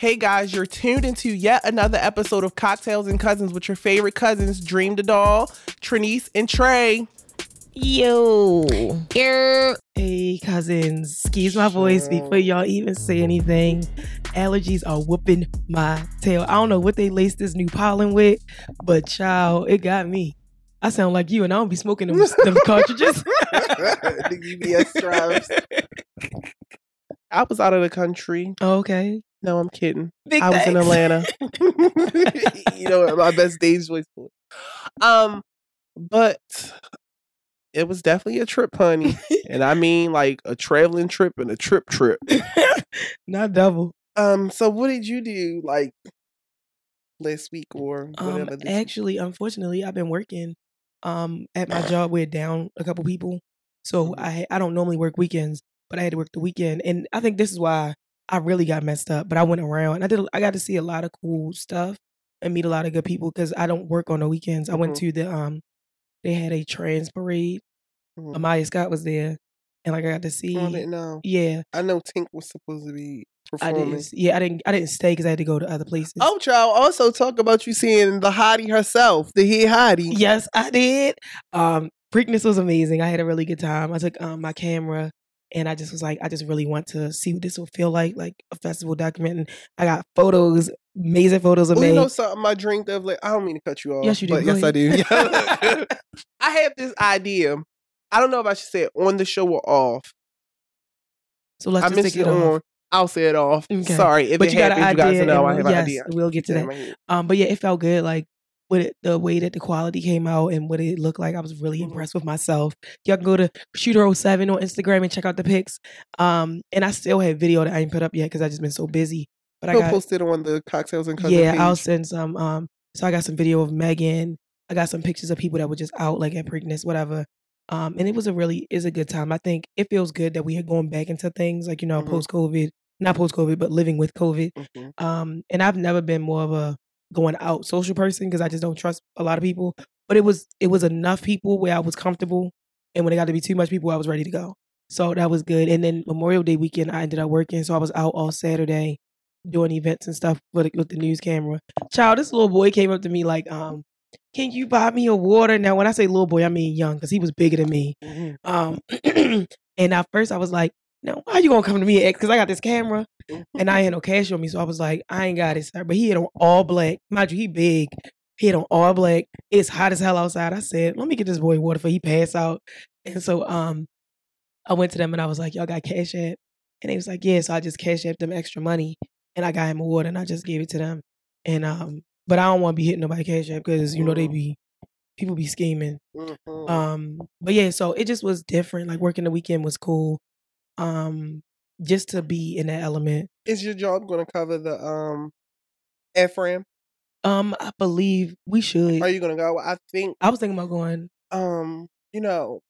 Hey guys, you're tuned into yet another episode of Cocktails and Cousins with your favorite cousins, Dream the Doll, Trinice, and Trey. Yo. Yo. Hey, cousins. Excuse my voice before y'all even say anything. Allergies are whooping my tail. I don't know what they laced this new pollen with, but child, it got me. I sound like you, and I don't be smoking them, them cartridges. the UBS straps. I was out of the country. okay. No, I'm kidding. Big I was in. Atlanta. you know, my best days voice. Um, but it was definitely a trip, honey. and I mean like a traveling trip and a trip trip. Not double. Um, so what did you do like last week or Um, whatever? this- actually, unfortunately, I've been working. Um, at my job, we're down a couple people, so Mhm. I I don't normally work weekends, but I had to work the weekend, and I think this is why I really got messed up. But I went around I did. I got to see a lot of cool stuff and meet a lot of good people because I don't work on the weekends. I went Mhm. to the um, they had a trans parade. Mhm. Amaya Scott was there, and like I got to see. Oh, I didn't know. Yeah, I know Tink was supposed to be I performing. didn't. Yeah, I didn't. I didn't stay because I had to go to other places. Oh, child. Also, talk about you seeing the hottie herself, the head hottie. Yes, I did. Um, Preakness was amazing. I had a really good time. I took um, my camera and I just was like, I just really want to see what this will feel like, like a festival documenting. I got photos, amazing photos of me. you know something I dreamed of? Like, I don't mean to cut you off. Yes, you do. Yes, I do. I have this idea. I don't know if I should say it on the show or off. so let's I just take it it off. on. I'll say it off. Okay. Sorry if But it you got an happens. You guys idea. know I have we'll- an yes, idea. we'll get to that. Um, but yeah, it felt good. Like with it, the way that the quality came out and what it looked like, I was really Mhm. impressed with myself. Y'all can go to Shooter07 on Instagram and check out the pics. Um, and I still have video that I ain't put up yet because I just been so busy. But I We'll got post it on the cocktails and cousins yeah, I'll send some. Um, so I got some video of Megan. I got some pictures of people that were just out, like at Preakness, whatever. Um, and it was a really is a good time. I think it feels good that we are going back into things like you know Mhm. post COVID, not post COVID, but living with COVID. Mhm. Um, and I've never been more of a going out social person because I just don't trust a lot of people. But it was it was enough people where I was comfortable, and when it got to be too much people, I was ready to go. So that was good. And then Memorial Day weekend, I ended up working, so I was out all Saturday doing events and stuff with, with the news camera. Child, this little boy came up to me like, um, "Can you buy me a water?" Now, when I say little boy, I mean young because he was bigger than me. Mhm. Um, and at first I was like, "No, why you gonna come to me?" Because I got this camera and I ain't no cash on me, so I was like, "I ain't got it, sir." But he had on all black. Mind you, he big. He had on all black. It's hot as hell outside. I said, "Let me get this boy water for he pass out." And so, um, I went to them and I was like, "Y'all got cash app?" And they was like, "Yeah." So I just cash apped them extra money, and I got him a water, and I just gave it to them. And um, but I don't want to be hitting nobody cash app because you know they Mhm. be people be scheming. Mhm. Um, but yeah, so it just was different. Like working the weekend was cool. Um, just to be in that element. Is your job going to cover the um, AFRAM? Um, I believe we should. Are you going to go? I think I was thinking about going. um, you know,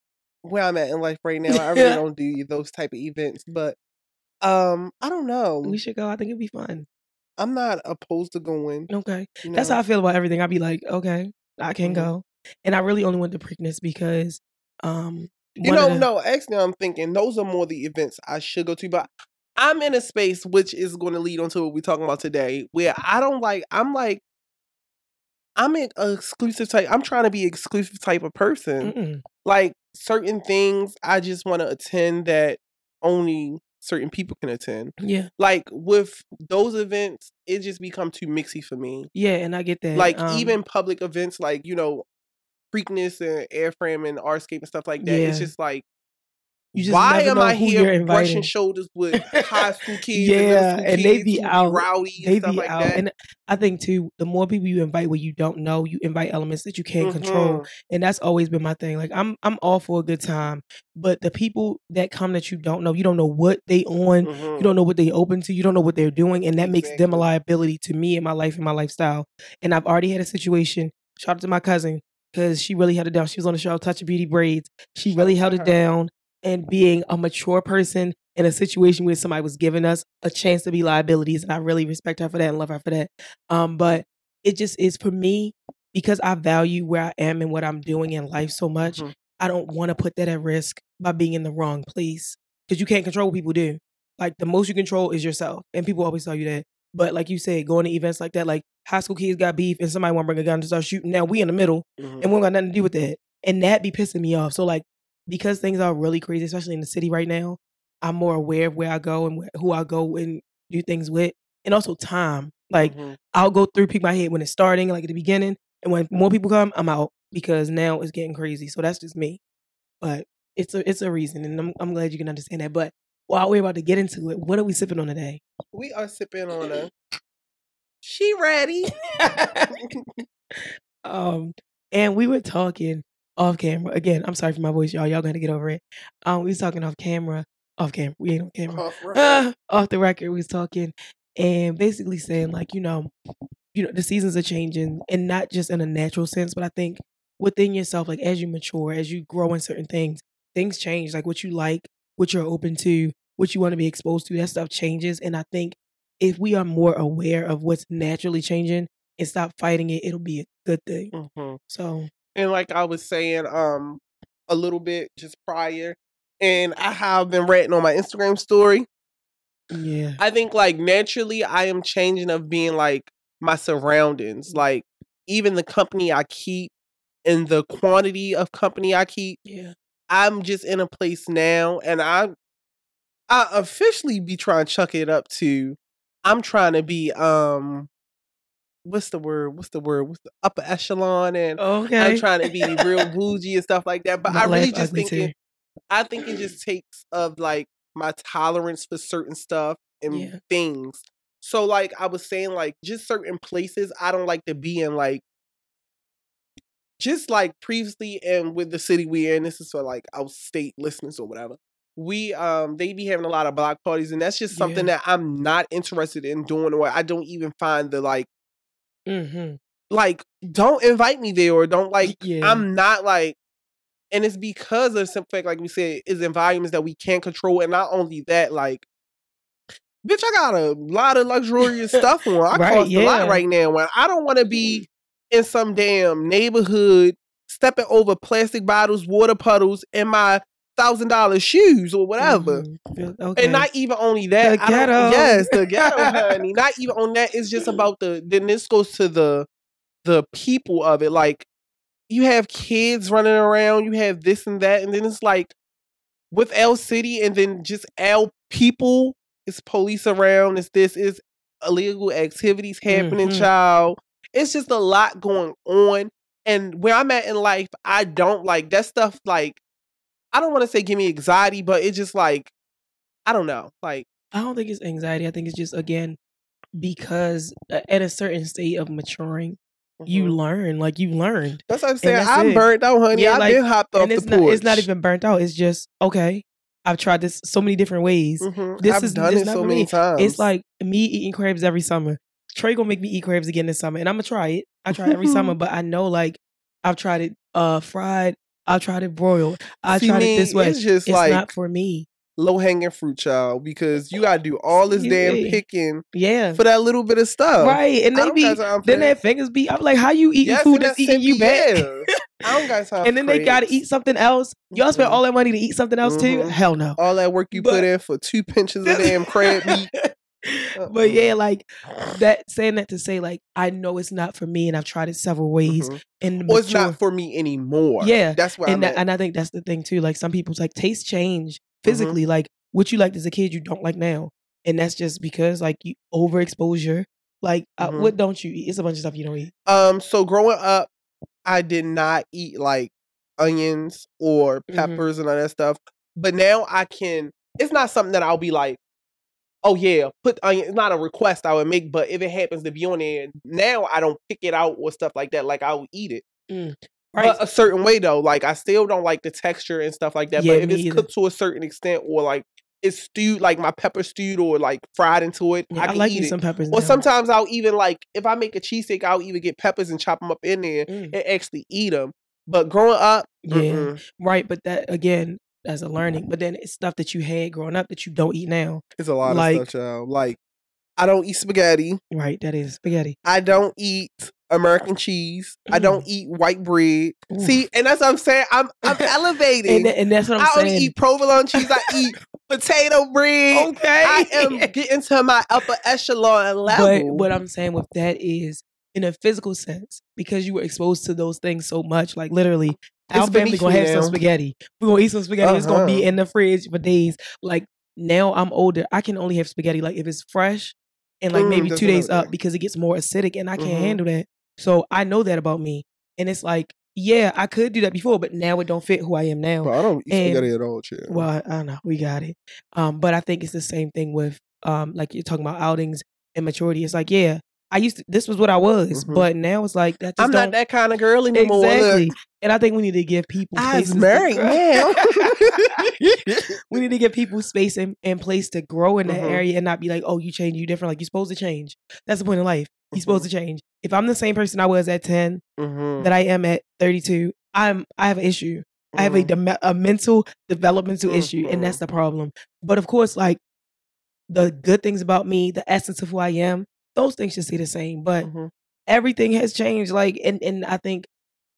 where I'm at in life right now, I really don't do those type of events, but um, I don't know. We should go. I think it'd be fun. I'm not opposed to going. Okay, You know? that's how I feel about everything. I'd be like, okay, I can Mhm. go. And I really only went to Preakness because, um, You know, the- no, actually, I'm thinking those are more the events I should go to, but I'm in a space which is going to lead on to what we're talking about today, where I don't like, I'm like, I'm an exclusive type, I'm trying to be exclusive type of person. Mm-mm. Like, certain things I just want to attend that only certain people can attend. Yeah, Like, with those events, it just become too mixy for me. yeah, and I get that. Like, um, even public events, like, you know, Preakness and AFRAM and Artscape and stuff like that, it's just like, you just why am I here brushing shoulders with high school kids? Yeah, and, and they be out- rowdy and they stuff be like out, that. and I think too, the more people you invite where you don't know, you invite elements that you can't control. Mhm. and that's always been my thing. Like I'm I'm all for a good time, but the people that come that you don't know, you don't know what they on, Mhm. you don't know what they open to, you don't know what they're doing, and that makes them a liability to me and my life and my lifestyle. And I've already had a situation. Shout out to my cousin because she really held it down. She was on the show Touch of Beauty Braids. She really held it down and being a mature person in a situation where somebody was giving us a chance to be liabilities, and I really respect her for that and love her for that. Um, but it just is for me because I value where I am and what I'm doing in life so much. Mhm. I don't want to put that at risk by being in the wrong place because you can't control what people do. Like the most you control is yourself, and people always tell you that. But like you said, going to events like that, like high school kids got beef and somebody want to bring a gun to start shooting. Now we in the middle Mhm. and we don't got nothing to do with that. And that be pissing me off. So like because things are really crazy, especially in the city right now, I'm more aware of where I go and who I go and do things with, and also time. Like Mhm. I'll go through peek my head when it's starting, like at the beginning, and when more people come, I'm out because now it's getting crazy. So that's just me. But it's a it's a reason, and I'm I'm glad you can understand that. But while we're about to get into it, what are we sipping on today? we are sipping on a. She ready? um, and we were talking off camera again. I'm sorry for my voice, y'all. Y'all gotta get over it. Um, we was talking off camera, off camera. We ain't on camera. Off. Ah, off the record, we was talking and basically saying like, you know, you know, the seasons are changing, and not just in a natural sense, but I think within yourself, like as you mature, as you grow in certain things, things change. Like what you like, what you're open to, what you want to be exposed to, that stuff changes. And I think if we are more aware of what's naturally changing and stop fighting it, it'll be a good thing. Mhm. So and like I was saying, um, a little bit just prior, and I have been writing on my Instagram story. yeah, I think like naturally I am changing of being like my surroundings, like even the company I keep and the quantity of company I keep. yeah, I'm just in a place now, and I, I officially be trying to chuck it up to. I'm trying to be um, what's the word? What's the word? What's the upper echelon? And okay. I'm trying to be real bougie and stuff like that. But I really just think it. I think it just takes of like my tolerance for certain stuff and Yeah. things. So like I was saying, like just certain places I don't like to be in. Like just like previously and with the city we in, this is for like out state listeners or whatever. We um they be having a lot of block parties and that's just something that I'm not interested in doing or I don't even find the like Mm-hmm. like don't invite me there or don't like Yeah. I'm not like and it's because of simple fact, like we said, is environments that we can't control. And not only that, like bitch, I got a lot of luxurious stuff on. I Right, cost a lot right now. And I don't want to be in some damn neighborhood stepping over plastic bottles, water puddles, and my thousand dollar shoes or whatever. Mhm. Okay. And not even only that, The ghetto. yes, the ghetto, honey. Not even on that. It's just about the. Then this goes to the the people of it. Like you have kids running around, you have this and that, and then it's like with L City, and then just L people. It's police around. It's this. Is illegal activities happening, Mhm. child. It's just a lot going on. And where I'm at in life, I don't like that stuff. Like, I don't want to say give me anxiety, but it's just like, I don't know. Like, I don't think it's anxiety. I think it's just again because uh, at a certain state of maturing, you mhm. learn. Like you learned, That's what I'm saying. I'm it. burnt out, honey. Yeah, I've like- been hopped off and the it's porch. not. It's not even burnt out. It's just okay. I've tried this so many different ways. Mhm. This I've is- done this it not so many me. times. It's like me eating crabs every summer. Trey gonna make me eat crabs again this summer, and I'm gonna try it. I try it every summer, but I know like I've tried it uh fried. I've tried it broiled. I See, tried me, it this way. It's just It's like not for me. low hanging fruit, child, because you gotta do all this You damn see. picking Yeah. for that little bit of stuff. Right. And I they be got time for then that. their fingers be I'm like, how you eating Yes, food that's eating you back? is. I don't got time. and then they gotta eat something else. Y'all spend Mhm. all that money to eat something else too? Mhm. Hell no. all that work you put in for two pinches of damn crab meat. But yeah, like that saying that to say like I know it's not for me and I've tried it several ways Mhm. and Or it's not for me anymore. Yeah, that's where and I'm that, and I think that's the thing too. Like some people's like taste change Mm-hmm. physically. Like what you liked as a kid, you don't like now, and that's just because like you overexposure. Like uh, Mhm. what don't you eat? It's a bunch of stuff you don't eat. Um, so growing up, I did not eat like onions or Mhm. peppers and all that stuff. But now I can. It's not something that I'll be like, oh yeah, put onion. It's not a request I would make, but if it happens to be on there, now I don't pick it out or stuff like that. Like I will eat it, Right. but a certain way though. Like I still don't like the texture and stuff like that. Yeah, but if it's either. cooked to a certain extent or like it's stewed, like my pepper stewed or like fried into it, Yeah, I I, can like eat some peppers. Or now. sometimes I'll even like if I make a cheesesteak, I'll even get peppers and chop them up in there Mm, and actually eat them. But growing up, yeah, mm-mm, right. But that again, as a learning. But then it's stuff that you had growing up that you don't eat now. it's a lot Like- of stuff, child. Like I don't eat spaghetti. Right. That is spaghetti. I don't eat American cheese. I don't mm. eat white bread. Ooh. See, and that's what I'm saying. I'm I'm elevating. And, and that's what I'm I saying. I only eat provolone cheese. I eat potato bread. Okay. I am getting to my upper echelon level. but level. what I'm saying with that is in a physical sense, because you were exposed to those things so much, like literally, our It's family gonna have some spaghetti. We're gonna eat some spaghetti. It's gonna be Uh-huh. in the fridge for days. Like now I'm older. I can only have spaghetti like if it's fresh and like Mm, maybe two days up because it gets more acidic and I can't Mhm. handle that. So I know that about me. And it's like, yeah, I could do that before, but now it don't fit who I am now. But I don't eat And- spaghetti at all, chill. Well, I I don't know. We got it. Um, but I think it's the same thing with um, like you're talking about outings and maturity. It's like, yeah, I used to. This was what I was, Mhm. but now it's like that. I'm not that kind of girl anymore. Look, exactly. And I think we need to give people. I places married now. we need to give people space and, and place to grow in that Mhm. area and not be like, oh, you change, you different. Like you're supposed to change. That's the point of life. You're Mm-hmm. supposed to change. If I'm the same person I was at 10 Mhm, that I am at 32, I'm I have an issue. I have a, mhm. dem- a mental developmental issue, and that's the problem. But of course, like the good things about me, the essence of who I am, those things should stay the same. But Mhm. everything has changed. Like, and and I think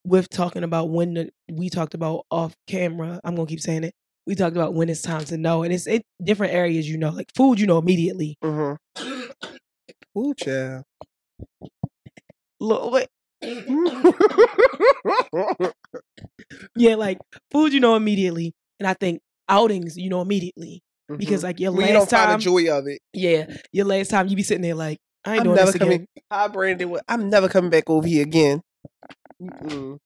with talking about when the, we talked about off camera, I'm gonna keep saying it. We talked about when it's time to know, and it's in different areas. You know, like food, you know immediately. Mhm. Ooh, child. Look, wait, yeah, like food, you know immediately, and I think outings, you know immediately because like your when you last don't find time, the joy of it. yeah, your last time you be sitting there like I doing never coming. Hi, Brandon. What- I'm never coming back over here again. Mm-mm.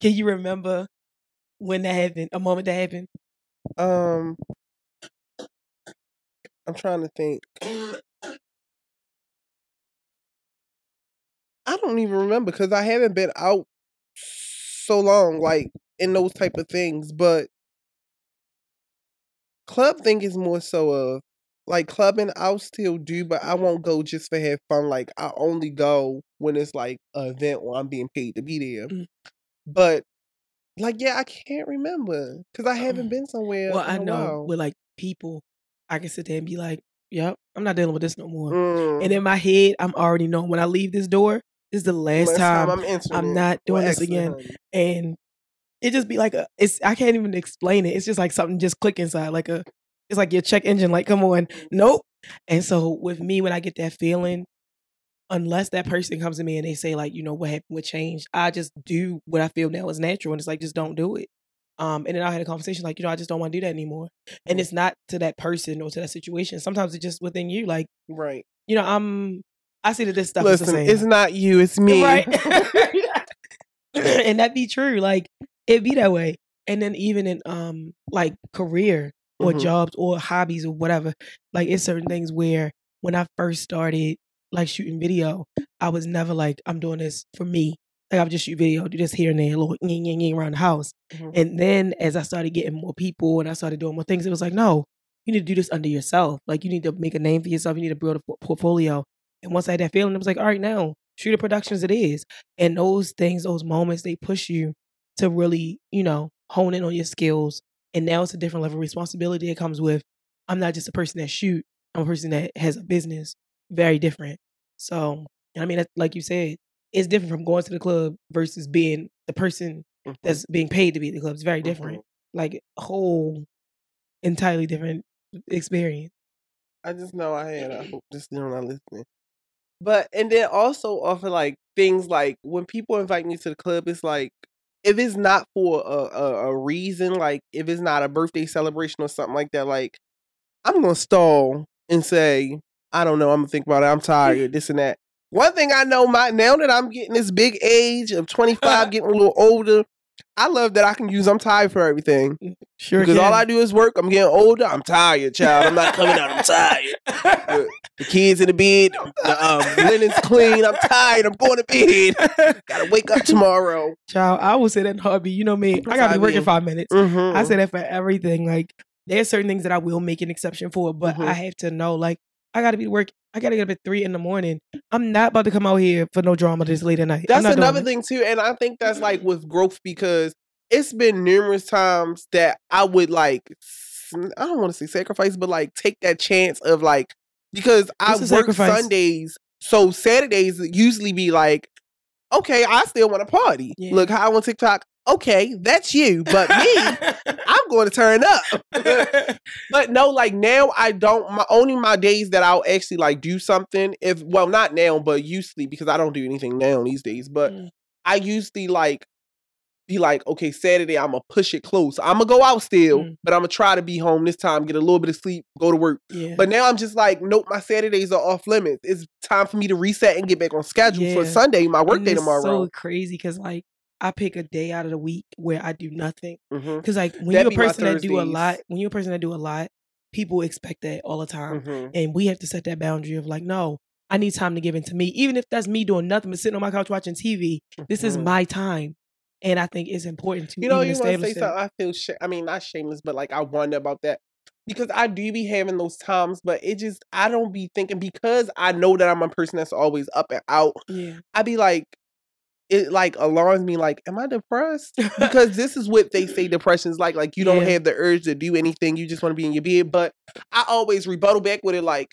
Can you remember when that happened? A moment that happened? Um, I'm trying to think. I don't even remember because I haven't been out so long, like in those type of things. But club thing is more so of like clubbing. I'll still do, but I won't go just for have fun. Like I only go when it's like an event where I'm being paid to be there. Mm. But like, yeah, I can't remember because I haven't been somewhere. Well, I know while. with like people, I can sit there and be like, "Yep, I'm not dealing with this no more." Mm. And in my head, I'm already knowing when I leave this door, this is the last, Last time, I'm I'm it. not Well, doing this again. and it just be like a it's I can't even explain it. It's just like something just click inside, like a it's like your check engine, like come on, nope. And so with me, when I get that feeling, unless that person comes to me and they say like, you know, what happened, what changed, I just do what I feel now is natural, and it's like just don't do it. Um, and then I had a conversation like, you know, I just don't want to do that anymore. And it's not to that person or to that situation. Sometimes it's just within you. Like, Right. you know, I'm I see that this stuff is the Listen, same. it's not you, it's me. Right. and that be true. Like it be that way. And then even in um like career or Mhm. jobs or hobbies or whatever, like it's certain things where when I first started like shooting video, I was never like, I'm doing this for me. Like I'll just shoot video, do this here and there, a little ying, ying, ying around the house. Mhm. And then as I started getting more people and I started doing more things, it was like, no, you need to do this under yourself. Like you need to make a name for yourself. You need to build a portfolio. And once I had that feeling, it was like, all right, now shoot a productions it is. And those things, those moments, they push you to really, you know, hone in on your skills. And now it's a different level of responsibility that comes with I'm not just a person that shoot, I'm a person that has a business. Very different. So, I mean, like you said, it's different from going to the club versus being the person Mhm. that's being paid to be at the club. It's very different. Like a whole entirely different experience. I just know I had. I hope this they're not listening. But and then also offer like things like when people invite me to the club, it's like if it's not for a, a, a reason, like if it's not a birthday celebration or something like that, like I'm gonna stall and say, I don't know, I'm gonna think about it. I'm tired, this and that. One thing I know my now that I'm getting this big age of 25, getting a little older, I love that I can use I'm tired for everything. Sure. Because all I do is work. I'm getting older. I'm tired, child. I'm not coming out. I'm tired. The kids in the bed. The um, linen's clean. I'm tired. I'm going to bed. Gotta wake up tomorrow. Child, I will say that in hobby. You know me. I gotta be working five minutes. Mm-hmm. I say that for everything. Like there's certain things that I will make an exception for, but I Mhm. have to know like I gotta be to work. I gotta get up at three in the morning. I'm not about to come out here for no drama this late at night. That's another thing too, and I think that's like with growth because it's been numerous times that I would like. I don't want to say sacrifice, but like take that chance of like because I work sacrifice. Sundays, so Saturdays usually be like, okay, I still want to party. Yeah. Look, how I on TikTok. Okay, that's you, but me, I'm going to turn up. but no, like now I don't. My only my days that I'll actually like do something. If well, not now, but usually because I don't do anything now these days. But Mm. I usually like be like, okay, Saturday I'm gonna push it close. I'm gonna go out still, Mm. but I'm gonna try to be home this time, get a little bit of sleep, go to work. yeah. But now I'm just like, nope, my Saturdays are off limits. It's time for me to reset and get back on schedule for Sunday, my work And day it's tomorrow. so crazy because like I pick a day out of the week where I do nothing. Mhm, Because like when That you're a person that do a lot, when you're a person that do a lot, people expect that all the time. mhm. And we have to set that boundary of like, no, I need time to give into me. Even if that's me doing nothing but sitting on my couch watching TV, this is Mhm. my time. And I think it's important to You know, you want to say something? I feel, sh- I mean, not shameless, but like I wonder about that because I do be having those times, but it just I don't be thinking because I know that I'm a person that's always up and out. Yeah. I be like, it like alarms me. Like, am I depressed? Because this is what they say depression is like. Like you don't Yeah. have the urge to do anything. You just want to be in your bed. But I always rebuttal back with it like,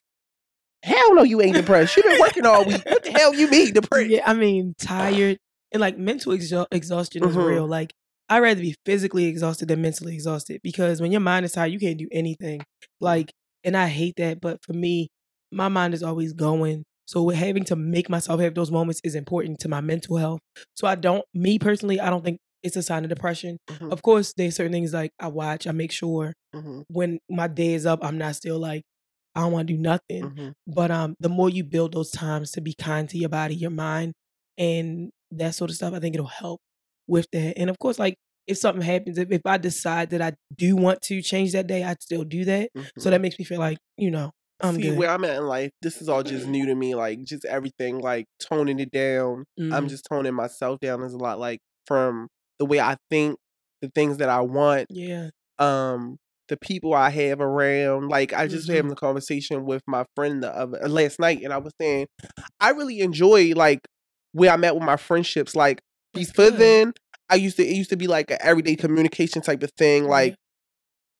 hell no, you ain't depressed. you've been working all week. What the hell you mean depressed? Yeah, I mean, tired and like mental exha- exhaustion is Mhm. real. Like, I'd rather be physically exhausted than mentally exhausted because when your mind is tired, you can't do anything. Like, and I hate that, but for me, my mind is always going. So having to make myself have those moments is important to my mental health. So I don't, me personally, I don't think it's a sign of depression. Mhm, Of course, there's certain things like I watch, I make sure mhm, when my day is up, I'm not still like, I don't want to do nothing mhm. but um the more you build those times to be kind to your body your mind and that sort of stuff i think it'll help with that and of course like if something happens if, if i decide that i do want to change that day i'd still do that so mhm. that makes me feel like you know i'm See good where I'm at in life. This is all just new to me. Like just everything, like toning it down. I'm Mhm. just toning myself down. There's a lot like from the way I think, the things that I want, yeah um, the people I have around. Like I just Mhm. having a conversation with my friend the other, last night, and I was saying I really enjoy like where I'm at with my friendships. Like before good. then, I used to it used to be like an everyday communication type of thing. Yeah. Like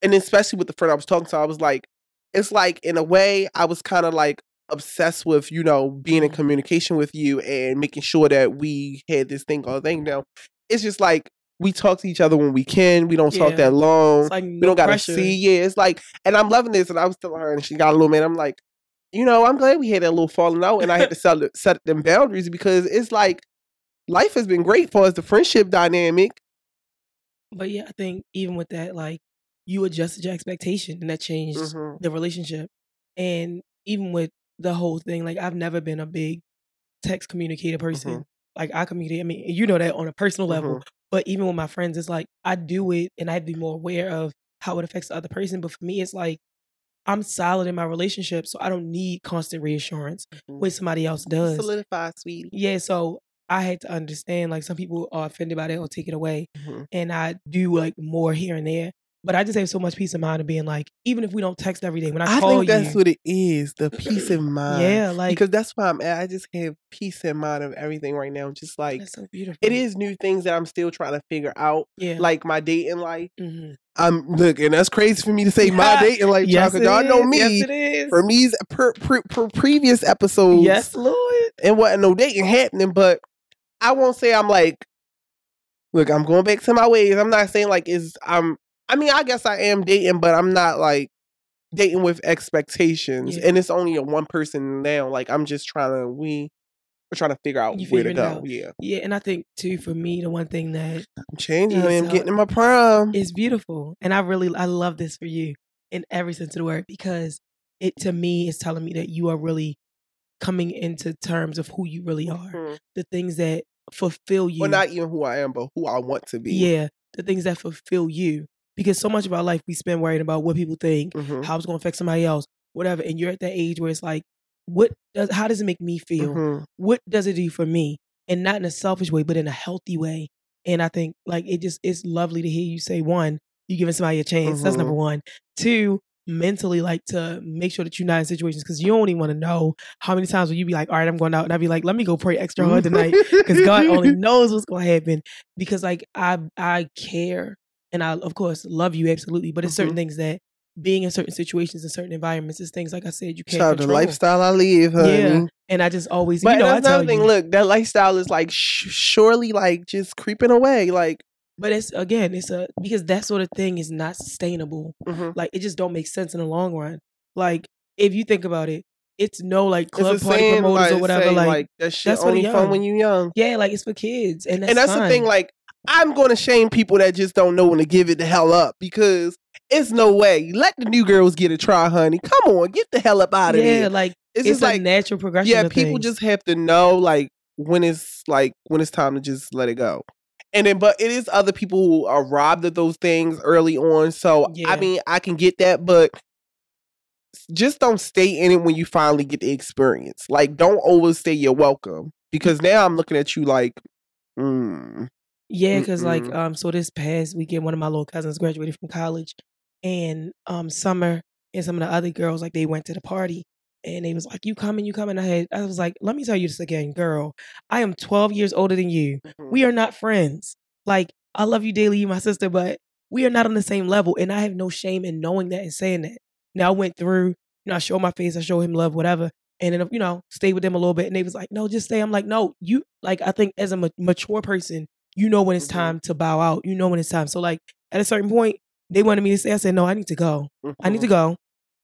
and especially with the friend I was talking to, I was like, it's like in a way, I was kind of like obsessed with, you know, being in Mhm. communication with you and making sure that we had this thing called thing. Now, it's just like we talk to each other when we can. We don't talk that long. like we don't gotta pressure. see. Yeah, it's like, and I'm loving this. And I was telling her, and she got a little man. I'm like, you know, I'm glad we had that little falling out, and I had to set set them boundaries because it's like life has been great for us. The friendship dynamic. but yeah i think even with that like you adjusted your expectation and that changed Mhm. the relationship and even with the whole thing like i've never been a big text communicator person Mhm. like i communicate i mean you know that on a personal level Mhm. but even with my friends it's like i do it and i have to be more aware of how it affects the other person but for me it's like i'm solid in my relationship so i don't need constant reassurance Mhm. when somebody else does Solidify, sweetie. yeah so i had to understand like some people are offended by that or take it away Mhm. and I do like more here and there. But I just have so much peace of mind of being like, even if we don't text every day, when I, I call think that's you, what it is, the peace of mind. yeah, like because that's why I'm at. I just have peace in mind of everything right now. Just like that's so beautiful. it is new things that I'm still trying to figure out, yeah. like my dating life. Mhm. I'm look, and that's crazy for me to say my dating life. yes, because it y'all know me Yes, it is. from these per, per, per previous episodes. yes, Lord. and wasn't no dating happening, but I won't say I'm like, look, I'm going back to my ways. I'm not saying like is I'm. I mean, I guess I am dating, but I'm not like dating with expectations, Yeah. and it's only a one person now. Like I'm just trying to we we're trying to figure out You where to go. out. Yeah, Yeah, and I think too for me, the one thing that I'm changing. It's, I'm uh, getting in my prime. is beautiful, and I really I love this for you in every sense of the word because it to me is telling me that you are really coming into terms of who you really are, Mhm. the things that fulfill you. Well, not even who I am, but who I want to be. Yeah, the things that fulfill you. Because so much of our life we spend worrying about what people think, Mhm. how it's going to affect somebody else, whatever. And you're at that age where it's like, what does, how does it make me feel? Mhm. What does it do for me? And not in a selfish way, but in a healthy way. And I think like it just it's lovely to hear you say one, you giving somebody a chance. That's number Mhm. one. Two, mentally like to make sure that you're not in situations because you don't even want to know how many times will you be like, all right, I'm going out, and I'd be like, let me go pray extra hard tonight because God only knows what's going to happen. Because like I I care and I of course love you absolutely, but it's Mm-hmm. certain things that being in certain situations in certain environments is things like I said you can't Shout out the lifestyle I live, honey. Yeah, and I just always But you know I that's another thing. you Look, that lifestyle is like sh- surely like just creeping away. Like But it's again, it's a because that sort of thing is not sustainable. Mhm. Like it just don't make sense in the long run. Like if you think about it, it's no like club party saying, promoters like, or whatever. say, Like, that shit that's only fun young. when you're young. yeah, like it's for kids, and that's, and that's the thing. Like, I'm going to shame people that just don't know when to give it the hell up because it's no way. Let the new girls get a try, honey. Come on, get the hell up out of yeah, there. like It's, it's, like, natural progression. yeah, people things. just have to know like when it's like when it's time to just let it go. And then, but it is other people who are robbed of those things early on. So Yeah. I mean, I can get that, but just don't stay in it when you finally get the experience. Like, don't overstay your welcome because now I'm looking at you like, mm, Yeah, because like Mm-mm. um, so this past weekend, one of my little cousins graduated from college, and um, Summer and some of the other girls like they went to the party, and they was like, "You coming? You coming?" I had I was like, "Let me tell you this again, girl. I am 12 years older than you. mm-hmm. We are not friends. Like I love you daily, you my sister, but we are not on the same level, and I have no shame in knowing that and saying that. Now I went through, you know, I showed my face, I showed him love, whatever." And then, you know, stay with them a little bit. And they was like, no, just stay. I'm like, no, you, like, I think as a ma- mature person, you know when it's Mhm. time to bow out. You know when it's time. So like at a certain point, they wanted me to say, I said, no, I need to go. I need to go.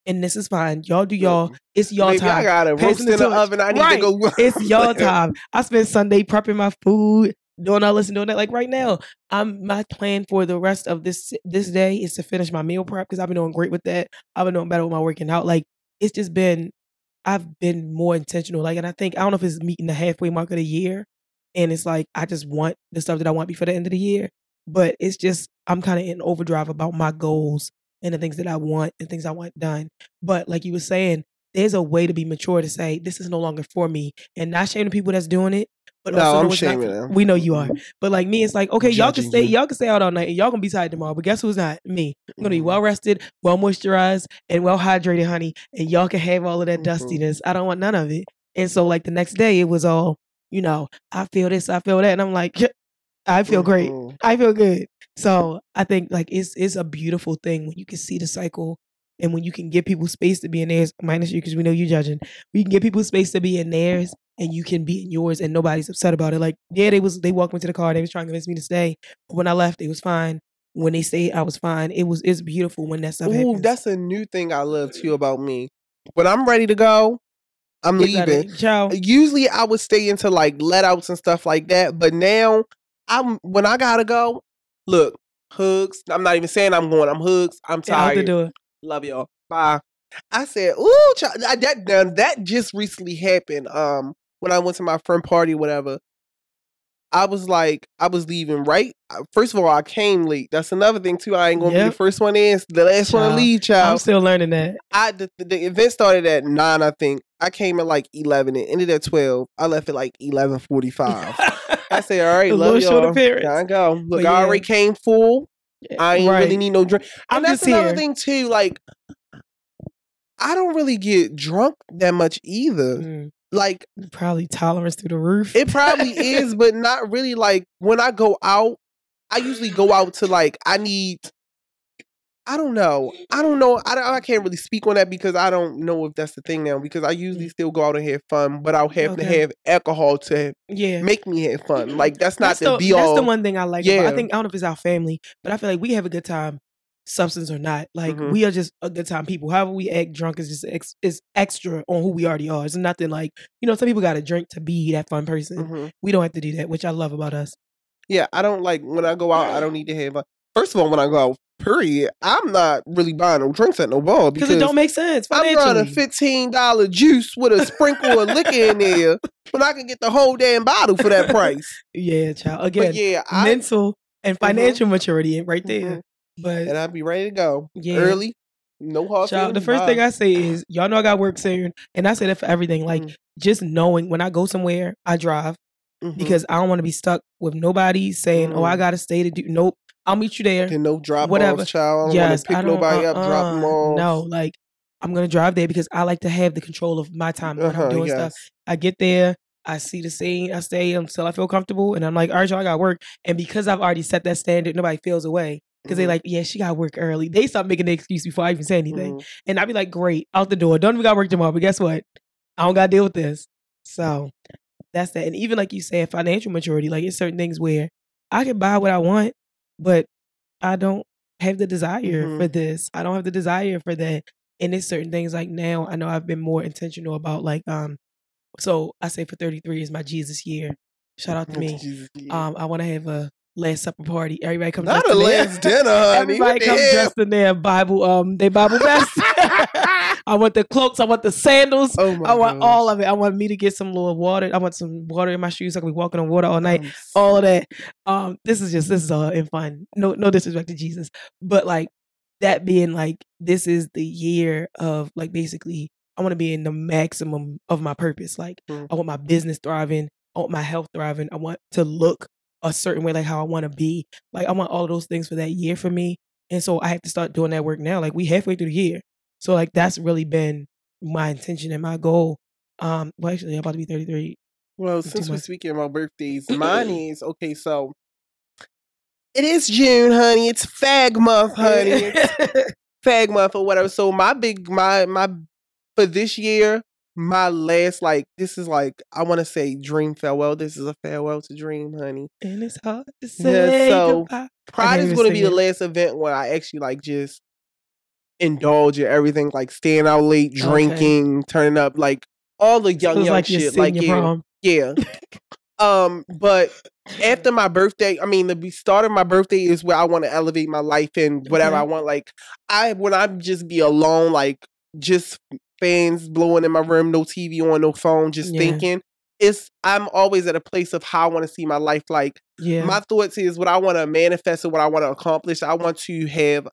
And this is fine. Y'all do y'all. It's y'all Maybe I got a roast in the torch. oven. I need Right. to go. It's y'all time. I spent Sunday prepping my food, doing all this and doing that. Like right now, I'm my plan for the rest of this this day is to finish my meal prep because I've been doing great with that. I've been doing better with my working out. Like it's just been I've been more intentional. Like, and I think I don't know if it's meeting the halfway mark of the year, and it's like I just want the stuff that I want before the end of the year. But it's just I'm kind of in overdrive about my goals and the things that I want and things I want done. But like you were saying, there's a way to be mature to say this is no longer for me, and not shame the people that's doing it. But No, also I'm it's not shaming them. We know you are. But like me, it's like okay, y'all can stay, you. y'all can stay out all night, and y'all gonna be tired tomorrow. But guess who's not? Me. I'm gonna be Mhm. well rested, well moisturized, and well hydrated, honey. And y'all can have all of that Mhm. dustiness. I don't want none of it. And so, like the next day, it was all, you know, I feel this, I feel that, and I'm like, I feel great. Mhm. I feel good. So I think like it's it's a beautiful thing when you can see the cycle and when you can give people space to be in theirs, minus you because we know you judging. We can give people space to be in theirs and you can be in yours and nobody's upset about it. Like, yeah, they was they walked me to the car, they was trying to convince me to stay. But when I left, it was fine. When they stayed, I was fine. It was it's beautiful when that stuff Ooh, happens. that's a new thing I love too about me. When I'm ready to go, I'm leaving. Ciao. Usually I would stay into like let outs and stuff like that, but now I'm when I gotta go. Look, hugs. I'm not even saying I'm going. I'm hugs. I'm Out the tired. door. Love y'all. Bye. I said, ooh, child, that that just recently happened. Um, when I went to my friend party, whatever. I was like, I was leaving right. First of all, I came late. That's another thing too. I ain't gonna be the first one in, the last one to leave, Child. I'm still learning that. I the, the event started at nine, I think. I came at like eleven. It ended at twelve. I left at like eleven forty five. I said, all right, A love y'all. Gotta go. Look, But I already came full. I ain't Right. really need no drink. I'm And that's just another here. thing too. Like, I don't really get drunk that much either. Mm, Like, probably tolerance through the roof. it probably is, but not really. Like when I go out, I usually go out to like I need. I don't know. I don't know. I, don't, I can't really speak on that because I don't know if that's the thing now. Because I usually still go out and have fun, but I'll have to Mm. Have alcohol to yeah. make me have fun. Like that's not that's the, the, be that's all. That's the one thing I like. about- Yeah. I think I don't know if it's our family, but I feel like we have a good time, substance or not. Like Mhm. we are just a good time people. However we act drunk is just ex- is extra on who we already are. It's nothing like you know some people got to drink to be that fun person. Mhm. We don't have to do that, which I love about us. Yeah, I don't like when I go out. I don't need to have. A, first of all, when I go out, period, I'm not really buying no drinks at no bar Because it don't make sense I'm buying a fifteen dollar juice with a sprinkle of liquor in there, when I can get the whole damn bottle for that price. yeah, child. Again, But yeah, I mental and financial maturity right there. But and I'd be ready to go yeah, early. No hard Child, the first thing I say is, y'all know I got work soon, and I say that for everything. Like Mhm. just knowing when I go somewhere, I drive Mhm. because I don't want to be stuck with nobody saying, "Oh, I Mhm. gotta stay to do." Nope, I'll meet you there. No drop whatever. off, child. I don't yes, want to pick nobody up, drop them uh-uh, off. No, like I'm gonna drive there because I like to have the control of my time when uh-huh, I'm doing yes. stuff. I get there, I see the scene, I stay until I feel comfortable, and I'm like, "All right, y'all, I got work." And because I've already set that standard, nobody feels away because they Mhm, like, "Yeah, she got work early." They stop making the excuse before I even say anything. mhm. And I'd be like, great, out the door. Don't even got work tomorrow. But guess what? I don't got to deal with this. So that's that. And even like you said, financial maturity, like it's certain things where I can buy what I want but I don't have the desire Mhm. for this. I don't have the desire for that. And it's certain things like now I know I've been more intentional about like um so I say for 33 is my Jesus year. Shout out to me. Um I want to have a last supper party. Everybody come Not a their- last dinner, honey. Everybody What the come hell? dressed in their Bible um they Bible best. I want the cloaks, I want the sandals. Oh my I want gosh. all of it. I want me to get some little water. I want some water in my shoes. I can be walking on water all night I'm all of that. Um, this is just this is all in fun. No, no disrespect to Jesus, but like that being like this is the year of like basically I want to be in the maximum of my purpose. Like Mm. I want my business thriving. I want my health thriving. I want to look a certain way, like how I want to be. Like I want all of those things for that year for me. And so I have to start doing that work now. Like we halfway through the year, so like that's really been my intention and my goal. Um, well, actually, I'm about to be 33. Well, since we're speaking about birthdays, mine is okay. So it is June, honey. It's Fag month, honey. It's Fag month or whatever. So my big my my for this year, my last like this is like I want to say dream farewell. This is a farewell to dream, honey. and it's hard to say so goodbye. Pride is going to be the last event where I actually like just indulge in everything, like staying out late, Okay. drinking, turning up, like all the young So young like shit. Like yeah, prom. yeah. um, but after my birthday, I mean, the start of my birthday is where I want to elevate my life and whatever Okay. I want. Like I when I just be alone, like just fans blowing in my room, no TV on, no phone, just Yeah. thinking. It's I'm always at a place of how I want to see my life. Like Yeah. my thoughts is what I want to manifest and what I want to accomplish. I want to have.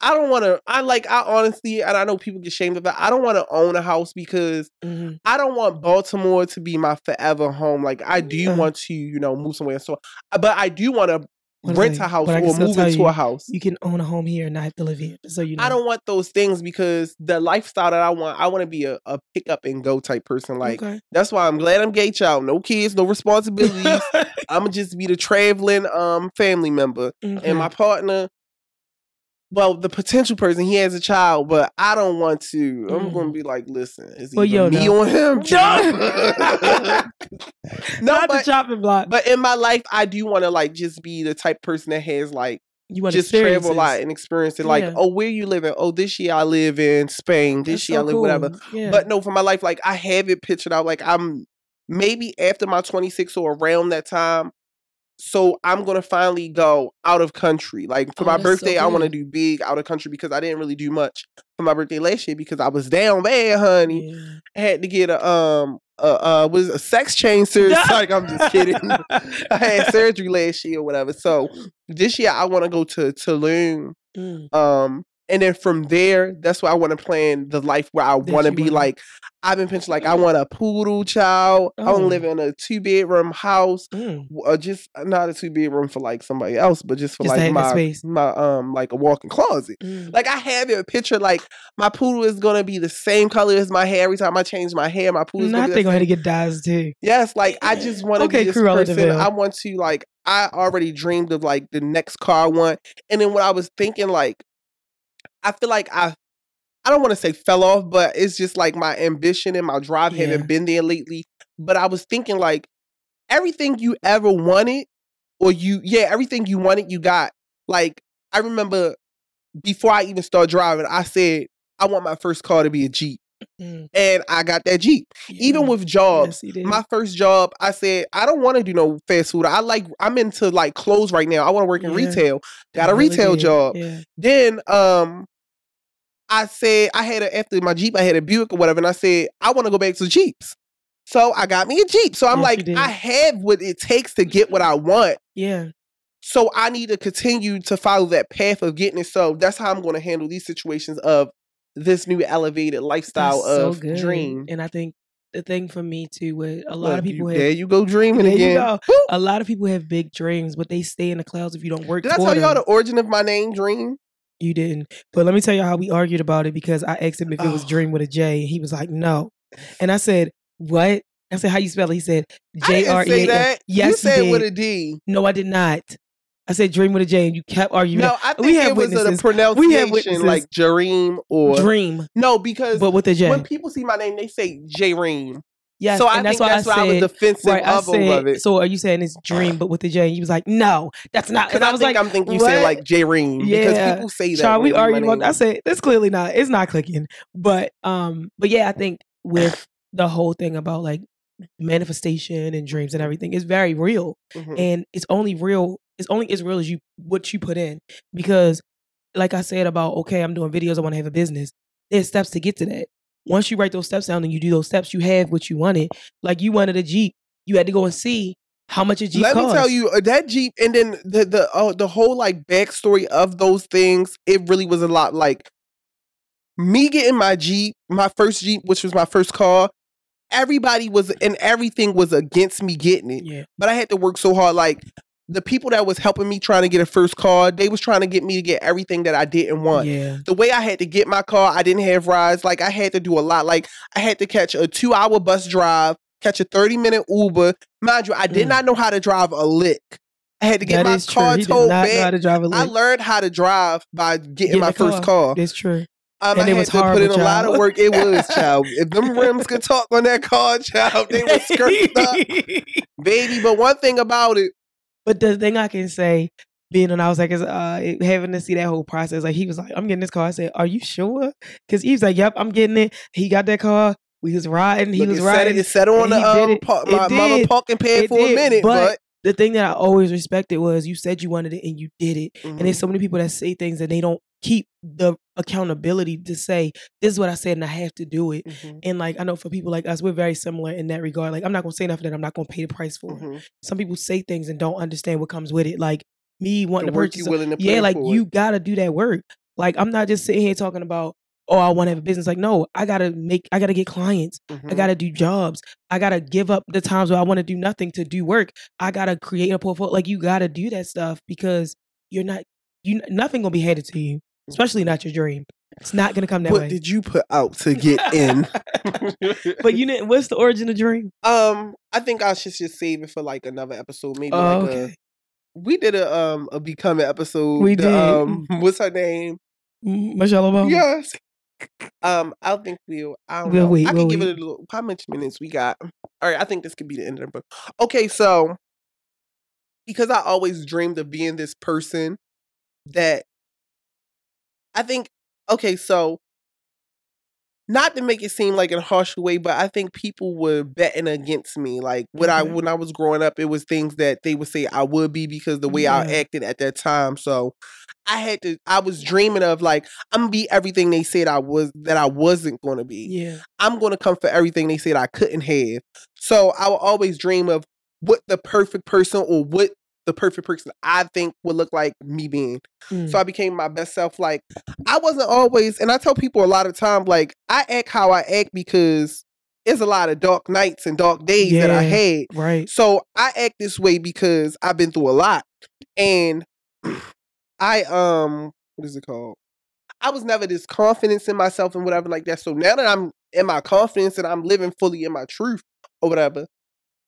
I don't want to. I like. I honestly, and I know people get shamed of it. I don't want to own a house because Mhm. I don't want Baltimore to be my forever home. Like I do Uh-huh. want to, you know, move somewhere. So, but I do want to What rent a house But I can or move into you, a house. You can own a home here and not have to live here. So you know. I don't want those things because the lifestyle that I want, I want to be a, a pick up and go type person. Like okay. that's why I'm glad I'm gay child. No kids, no responsibilities. I'm gonna just be the traveling um family member. Okay. and my partner well the potential person he has a child but i don't want to i'm gonna Mhm. be like listen is Well, yo, me no. or him No. no not the but, chopping block. but in my life i do want to like just be the type of person that has like you want just travel a lot and experience it like Yeah. oh where you living oh this year i live in spain this That's year so i live whatever. Yeah. but no for my life like i have it pictured out like i'm maybe after my 26 or around that time so i'm gonna finally go out of country. Like for Oh, my that's so birthday i want to do big out of country because i didn't really do much for my birthday last year because i was down bad honey. Yeah. I had to get a um a uh was a sex change surgery like i'm just kidding. I had surgery last year or whatever. So this year i want to go to tulum Mm. um, and then from there, that's why I want to plan the life where I want to be wanna- like. I've been pinching like I want a poodle child. I want Oh. to live in a two bedroom house, Mm. w- uh, just not a two bedroom for like somebody else, but just for Just like my space. my um like a walk-in closet. Mm. Like I have a picture like my poodle is gonna be the same color as my hair every time I change my hair. My poodle's Nah, I gonna be think gonna get dyes too. Yes, like I just want to Okay, be this Cruella person. Vil. I want to like I already dreamed of like the next car I want, and then when I was thinking like, I feel like I, I don't want to say fell off, but it's just like my ambition and my drive Yeah. haven't been there lately. But I was thinking like, everything you ever wanted, or you yeah, everything you wanted, you got. Like I remember before I even started driving, I said I want my first car to be a Jeep, Mm. and I got that Jeep. Even with jobs, Yes, my first job, I said, I don't want to do no fast food. I like I'm into like clothes right now. I want to work in Yeah. retail. Got a retail job. Yeah. Then um I said I had a after my Jeep, I had a Buick or whatever, and I said, I want to go back to Jeeps. So I got me a Jeep. So I'm Yes, like. I have what it takes to get what I want. Yeah. So I need to continue to follow that path of getting it. So that's how I'm going to handle these situations of this new elevated lifestyle so of good. dream. And I think the thing for me too, with a lot Look, of people you, have there you go dreaming There you again. go. Woo! a lot of people have big dreams, but they stay in the clouds if you don't work Did I tell y'all the origin of my name, Dream? You didn't. But let me tell you how we argued about it because I asked him if it was Oh. Dream with a J. And he was like, no. And I said, what? I said, how you spell it? He said, J R E say A. that. Yes, you you said with a D. No, I did not. I said Dream with a J, and you kept arguing. No, I We think have it was a pronunciation we pronunciation witnesses. like Jareem or Dream, no, because but with a J. when people see my name, they say J Reem. Yes, so I that's think why that's I why I was said. defensive Right, I said. it. So are you saying it's dream, but with the J? And he was like, "No, that's not." Because I I, was think like, I'm thinking you said like J Ream because people say that. Child, we about. I said that's clearly not. It's not clicking. But um, but yeah, I think with the whole thing about like manifestation and dreams and everything, it's very real, Mhm. and it's only real. It's only as real as you what you put in. Because, like I said about okay, I'm doing videos. I want to have a business. There's steps to get to that. Once you write those steps down and you do those steps, you have what you wanted. Like you wanted a Jeep, you had to go and see how much a Jeep Let costs. me tell you uh, that Jeep, and then the the uh, the whole like backstory of those things. It really was a lot. Like me getting my Jeep, my first Jeep, which was my first car. Everybody was and everything was against me getting it, Yeah, but I had to work so hard. Like the people that was helping me trying to get a first car, they was trying to get me to get everything that I didn't want. yeah, the way I had to get my car, I didn't have rides. Like I had to do a lot. Like I had to catch a two hour bus drive, catch a 30 minute Uber. Mind you, I did Mm. not know how to drive a lick. I had to get that my car towed back. to drive a I learned how to drive by getting Getting my first car. It's true. Um, And I it was to put in a horrible, lot of work. It was, child. If them rims could talk on that car, child, they were skirted up, baby. But one thing about it, But the thing I can say, being when I was like, is uh, having to see that whole process. Like he was like, "I'm getting this car." I said, "Are you sure?" Because he was like, "Yep, I'm getting it." He got that car. We was riding. He look, was it set, riding. it, it set on the he did um, par- It my mama did. parking pad for a minute, but but, the thing that I always respected was you said you wanted it and you did it. And Mhm. there's so many people that say things and they don't keep the accountability to say, "This is what I said and I have to do it." Mhm. And like I know for people like us, we're very similar in that regard. Like I'm not gonna say nothing that I'm not gonna pay the price for. Mhm. Some people say things and don't understand what comes with it. Like me wanting the to work purchase willing to yeah, like you it. gotta do that work. Like I'm not just sitting here talking about, oh, I want to have a business. Like, no, I gotta make, I gotta get clients. I Mhm. gotta do jobs. I gotta give up the times where I want to do nothing to do work. I gotta create a portfolio. Like you gotta do that stuff because you're not, you nothing gonna be handed to you, especially not your dream. It's not gonna come that what way. did you put out to get in? but you didn't. What's the origin of Jream? um, I think I should just save it for like another episode. Maybe Oh, like okay. a. We did a um a becoming episode. We did. Um, what's her name? Michelle Obama. Yes. Um, I don't think we'll. I don't We'll know. wait, I we'll can give wait. it a little. How much minutes we got? All right, I think this could be the end of the book. Okay, so because I always dreamed of being this person that I think. Okay, so not to make it seem like in a harsh way, but I think people were betting against me. Like when I mm-hmm. when I was growing up, it was things that they would say I would be because the way I mm-hmm. acted at that time. So I had to. I was dreaming of like I'm gonna be everything they said I was that I wasn't gonna be. Yeah. I'm gonna come for everything they said I couldn't have. So I will always dream of what the perfect person or what the perfect person I think would look like me being. Mm. So I became my best self. Like I wasn't always, and I tell people a lot of time, like I act how I act because it's a lot of dark nights and dark days that I had. right. So I act this way because I've been through a lot. And I um what is it called? I was never this confidence in myself and whatever like that. So now that I'm in my confidence and I'm living fully in my truth or whatever,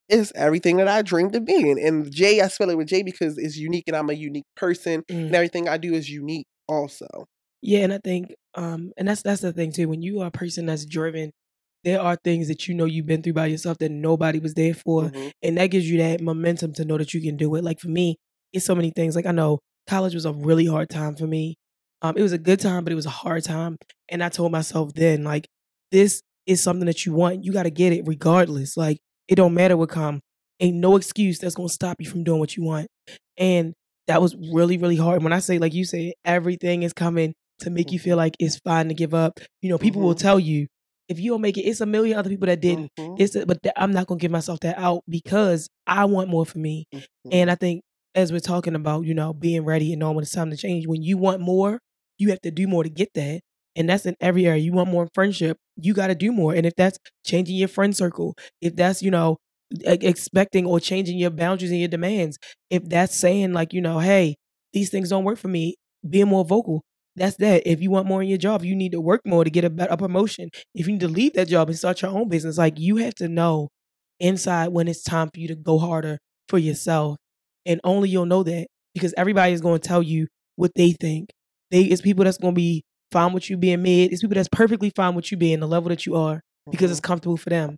it's everything that I dreamed of being. And Jay, I spell it with Jay because it's unique and I'm a unique person Mm. and everything I do is unique also. Yeah, and I think um and that's that's the thing too. When you are a person that's driven, there are things that you know you've been through by yourself that nobody was there for. Mhm. And that gives you that momentum to know that you can do it. Like for me, it's so many things. Like I know college was a really hard time for me. Um, it was a good time, but it was a hard time. And I told myself then, like, this is something that you want. You gotta get it regardless. Like, it don't matter what come. Ain't no excuse that's gonna stop you from doing what you want. And that was really, really hard. When I say, like you say, everything is coming to make you feel like it's fine to give up. You know, people will Mhm. tell you if you don't make it, it's a million other people that didn't. Mhm. It's a, but th- I'm not gonna give myself that out because I want more for me. Mhm. And I think as we're talking about, you know, being ready and knowing when it's time to change, when you want more, you have to do more to get that. And that's in every area. You want more friendship, you got to do more. And if that's changing your friend circle, if that's, you know, expecting or changing your boundaries and your demands, if that's saying, like, you know, hey, these things don't work for me, being more vocal, that's that. If you want more in your job, you need to work more to get a better promotion. If you need to leave that job and start your own business, like, you have to know inside when it's time for you to go harder for yourself. And only you'll know that because everybody is going to tell you what they think. They it's people that's going to be fine with you being mid. It's people that's perfectly fine with you being the level that you are because it's comfortable for them.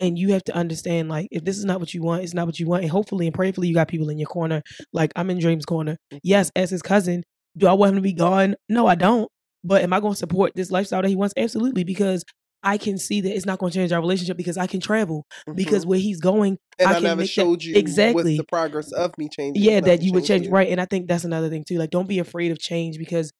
And you have to understand, like, if this is not what you want, it's not what you want. And hopefully and prayerfully, you got people in your corner. Like, I'm in Jream's corner. Yes, as his cousin, do I want him to be gone? No, I don't. But am I going to support this lifestyle that he wants? Absolutely, because I can see that it's not going to change our relationship because I can travel. Because Mhm. where he's going, and I I, can never make that- you exactly. what's the progress of me changing. yeah, that you would change. you. Right. And I think that's another thing too. Like, don't be afraid of change because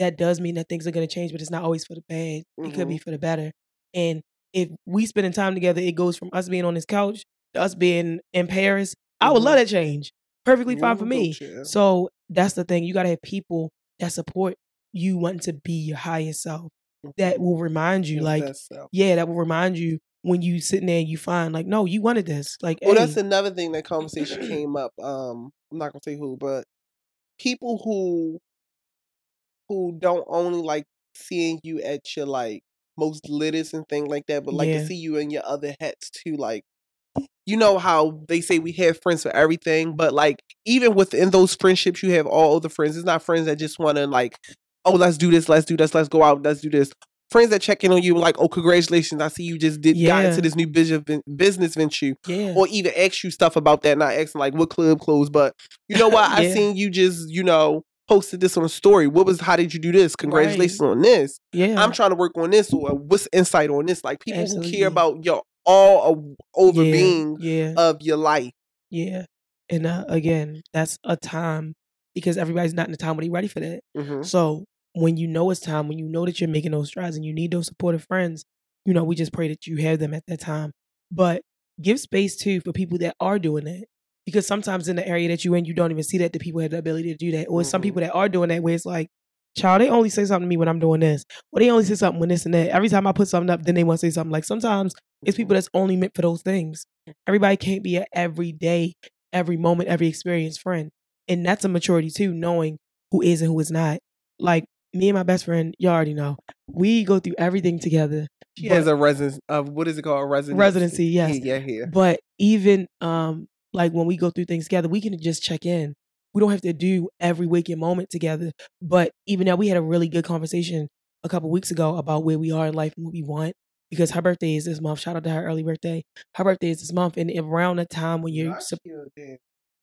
that does mean that things are going to change, but it's not always for the bad. It could be Mm-hmm. for the better. And if we spending time together, it goes from us being on this couch to us being in Paris. I would Mhm. love that change. Perfectly fine for me. So that's the thing. You got to have people that support you wanting to be your highest self. That Mhm. will remind you, like, yeah, that will remind you when you sitting there and you find, like, no, you wanted this. Like, Well, that's another thing that conversation came up. Um, I'm not gonna say who, but people who who don't only like seeing you at your like most littest and things like that, but like Yeah. to see you in your other hats too. Like, you know how they say we have friends for everything, but like even within those friendships, you have all other friends. It's not friends that just want to like, oh, let's do this, let's do this, let's go out, let's do this. Friends that check in on you like, oh, congratulations, I see you just did got into this new business business venture yeah. or even ask you stuff about that, not asking like what club closed, but you know what? I seen you just, you know, posted this on a story. What was how did you do this? Congratulations on this. yeah. I'm trying to work on this or what's insight on this? Like people who care about your all over yeah. being Yeah. of your life. Yeah. And uh, again, that's a time because everybody's not in the time when they're ready for that. hmm So when you know it's time, when you know that you're making those strides and you need those supportive friends, you know, we just pray that you have them at that time. But give space too for people that are doing that. Because sometimes in the area that you're in, you don't even see that the people have the ability to do that. Or some Mhm. people that are doing that where it's like, child, they only say something to me when I'm doing this. Or they only say something when this and that. Every time I put something up, then they want to say something. Like sometimes it's people that's only meant for those things. Everybody can't be an everyday, every moment, every experience friend. And that's a maturity too, knowing who is and who is not. Like me and my best friend, you all already know, we go through everything together. She has a residence of what is it called? A residency. Residency, yes. Yeah, yeah. But even um like when we go through things together, we can just check in. We don't have to do every waking moment together. But even now we had a really good conversation a couple weeks ago about where we are in life and what we want. Because her birthday is this month. Shout out to her early birthday. Her birthday is this month. And around the time when you're sup- she a damn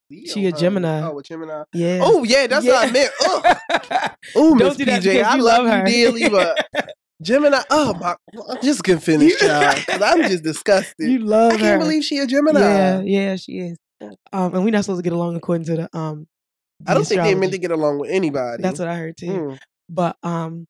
she Leo, a huh? Gemini. Oh, a Gemini. yeah. Oh yeah, that's what I meant. Oh, Don't Miss do PJ, because I love, love her. you dearly, but Gemini. Oh my, I just can finish, child. Because I'm just disgusted. you love I can't believe she a Gemini. Yeah, yeah, she is. Um, and we're not supposed to get along according to the um. I don't think they meant to get along with anybody. That's what I heard too. Mm. But um,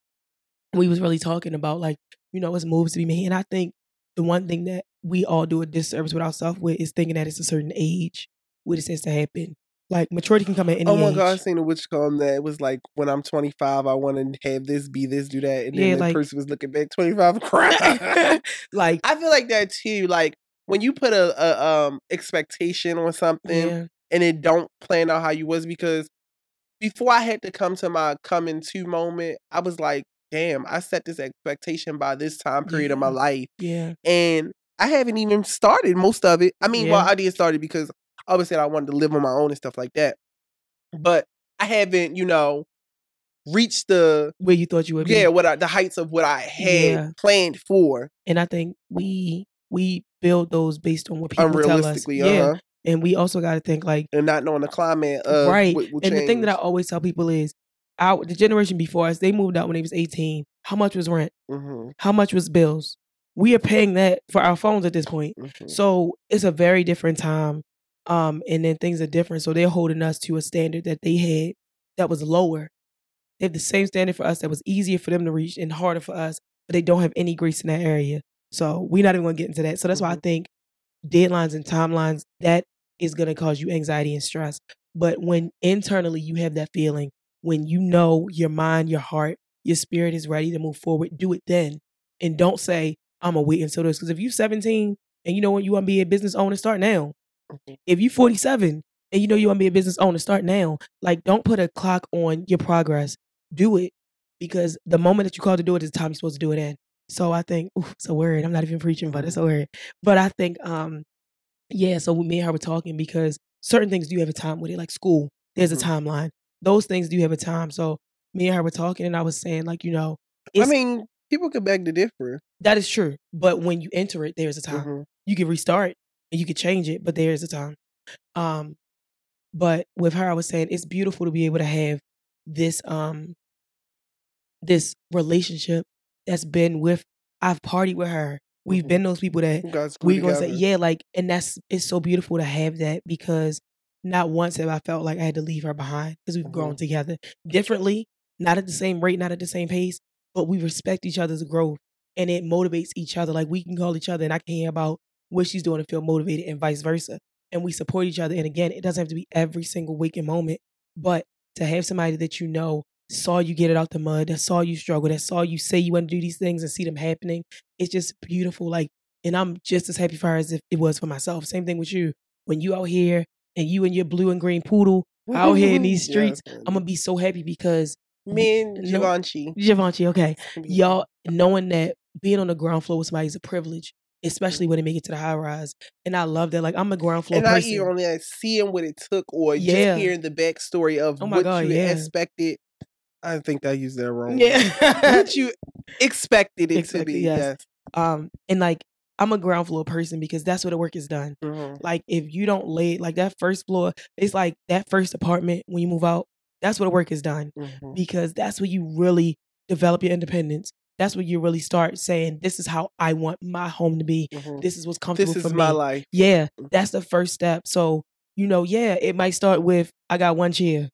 we was really talking about like you know, it's moves to be made, and I think the one thing that we all do a disservice with ourselves with is thinking that it's a certain age where this has to happen. Like maturity can come at any Oh my age. god, I seen a witch column that it was like when I'm 25, I want to have this, be this, do that, and then Yeah, the like- person was looking back 25, crap. like I feel like that too. Like when you put a, a um expectation on something yeah, and it don't plan out how you was because before I had to come to my coming to moment, I was like, damn, I set this expectation by this time period of my life. yeah, And I haven't even started most of it. I mean, well, Yeah. I did start it because I always said I wanted to live on my own and stuff like that. But I haven't, you know, reached the where you thought you would be. yeah, what I, the heights of what I had Yeah. planned for and I think we we build those based on what people tell us. Yeah, uh-huh. and we also got to think like And not knowing the climate of right. what will and the thing that I always tell people is, our the generation before us, they moved out when they was eighteen. How much was rent? Mhm, How much was bills? We are paying that for our phones at this point. mhm. So it's a very different time. Um, and then things are different. So they're holding us to a standard that they had that was lower. They have the same standard for us that was easier for them to reach and harder for us, but they don't have any grease in that area. So we're not even gonna get into that. So that's why I Mhm. think deadlines and timelines, that is gonna cause you anxiety and stress. But when internally you have that feeling, when you know your mind, your heart, your spirit is ready to move forward, do it then. And don't say, I'm gonna wait until this. Because if you're 17 and you know when you want to be a business owner, start now. If you're 47 and you know you want to be a business owner, start now. Like, don't put a clock on your progress. Do it because the moment that you call to do it is the time you're supposed to do it in. So I think, oof, it's a word. I'm not even preaching, but it's a word. But I think, um, yeah. So me and her were talking because certain things do have a time with it, like school. There's a timeline. Those things do have a time. So me and her were talking, and I was saying, like, you know, I mean, people can beg to differ. that is true. But when you enter it, there's a time. Mhm. you can restart you can change it, but there is a time. Um, but with her, I was saying it's beautiful to be able to have this um this relationship that's been with I've partied with her. We've Mhm. been those people that You guys grew we gonna say yeah like and that's it's so beautiful to have that because not once have i felt like i had to leave her behind because we've grown Mhm. together differently not at the same rate not at the same pace but we respect each other's growth and it motivates each other like we can call each other and i can hear about what she's doing to feel motivated and vice versa and we support each other and again it doesn't have to be every single waking moment but to have somebody that you know saw you get it out the mud that saw you struggle that saw you say you want to do these things and see them happening it's just beautiful like and I'm just as happy for her as if it was for myself. Same thing with you. When you out here and you and your blue and green poodle out here in these streets, Yes, I'm gonna be so happy because me and Givenchy. Givenchy, okay, It's gonna be y'all knowing that being on the ground floor with somebody is a privilege, especially when they make it to the high rise. And I love that. Like I'm a ground floor and person. even only that, seeing what it took or Yeah. just hearing the backstory of Oh what God, you yeah. expected. I think I used that wrong. yeah. what you expected it to be. yes. Yes. um, and like I'm a ground floor person because that's where the work is done. Mhm. Like if you don't lay like that first floor, it's like that first apartment when you move out. That's where the work is done. Mhm. because that's where you really develop your independence. That's where you really start saying, "This is how I want my home to be. Mhm. This is what's comfortable This for is me." my life. Yeah, that's the first step. So you know, yeah, it might start with, "I got one chair.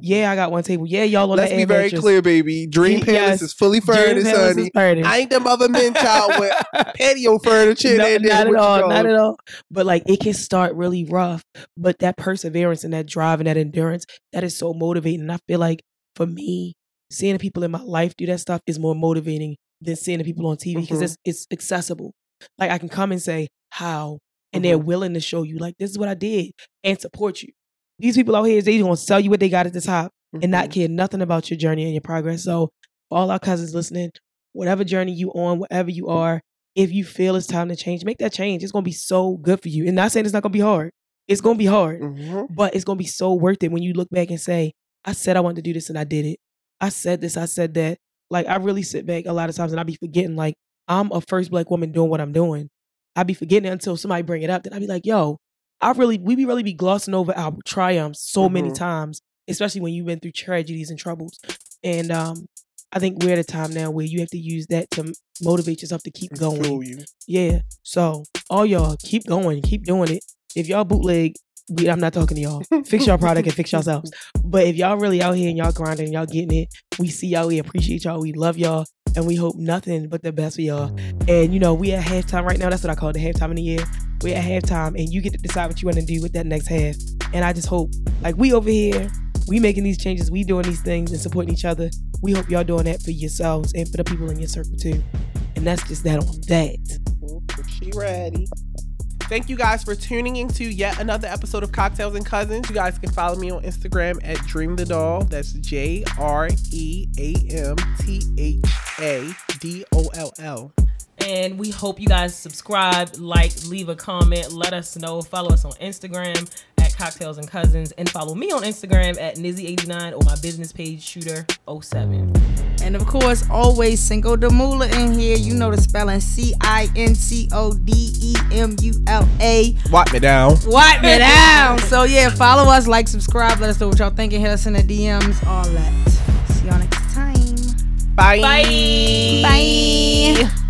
Yeah, I got one table. Yeah, y'all on Let's be very mattress. clear, baby. Dream Palace yes. is fully furnished, honey. furnished. I ain't the mother man child with patio furniture. No, not at all, not at all. But like it can start really rough, but that perseverance and that drive and that endurance, that is so motivating. I feel like for me, seeing the people in my life do that stuff is more motivating than seeing the people on TV because Mhm. it's it's accessible. Like I can come and say how, and they're willing to show you like this is what I did and support you. These people out here, they gonna sell you what they got at the top and not Mhm. care nothing about your journey and your progress. So, all our cousins listening, whatever journey you on, whatever you are, if you feel it's time to change, make that change. It's gonna be so good for you. And not saying it's not gonna be hard. It's gonna be hard, Mhm. but it's gonna be so worth it when you look back and say, I said I wanted to do this and I did it. I said this, I said that. Like I really sit back a lot of times and I be forgetting, like, I'm a first black woman doing what I'm doing. I be forgetting it until somebody bring it up. Then I be like, yo, I really we be really be glossing over our triumphs so many Mhm. times, especially when you've been through tragedies and troubles. And um, I think we're at a time now where you have to use that to motivate yourself to keep going. Yeah. So all y'all keep going, keep doing it. If y'all bootleg, we, I'm not talking to y'all. Fix your product and fix yourselves. But if y'all really out here and y'all grinding, y'all getting it, we see y'all, we appreciate y'all, we love y'all, and we hope nothing but the best for y'all. And you know, we at halftime right now. That's what I call the halftime of the year. We at halftime, and you get to decide what you want to do with that next half. And I just hope, like we over here, we making these changes, we doing these things and supporting each other. We hope y'all doing that for yourselves and for the people in your circle too. And that's just that on that. She ready. Thank you guys for tuning into yet another episode of Cocktails and Cousins. You guys can follow me on Instagram at Jream Tha Doll. That's J R E A M T H A D O L L. And we hope you guys subscribe, like, leave a comment, let us know. Follow us on Instagram at Cocktails and Cousins, and follow me on Instagram at Nizzy89 or my business page Shooter07. And of course, always Cinco de Mula in here. You know the spelling C I N C O D E M U L A. Wipe me down. Wipe me down. So yeah, follow us, like, subscribe, let us know what y'all thinking. Hit us in the DMs, all that. See y'all next time. Bye. Bye. Bye.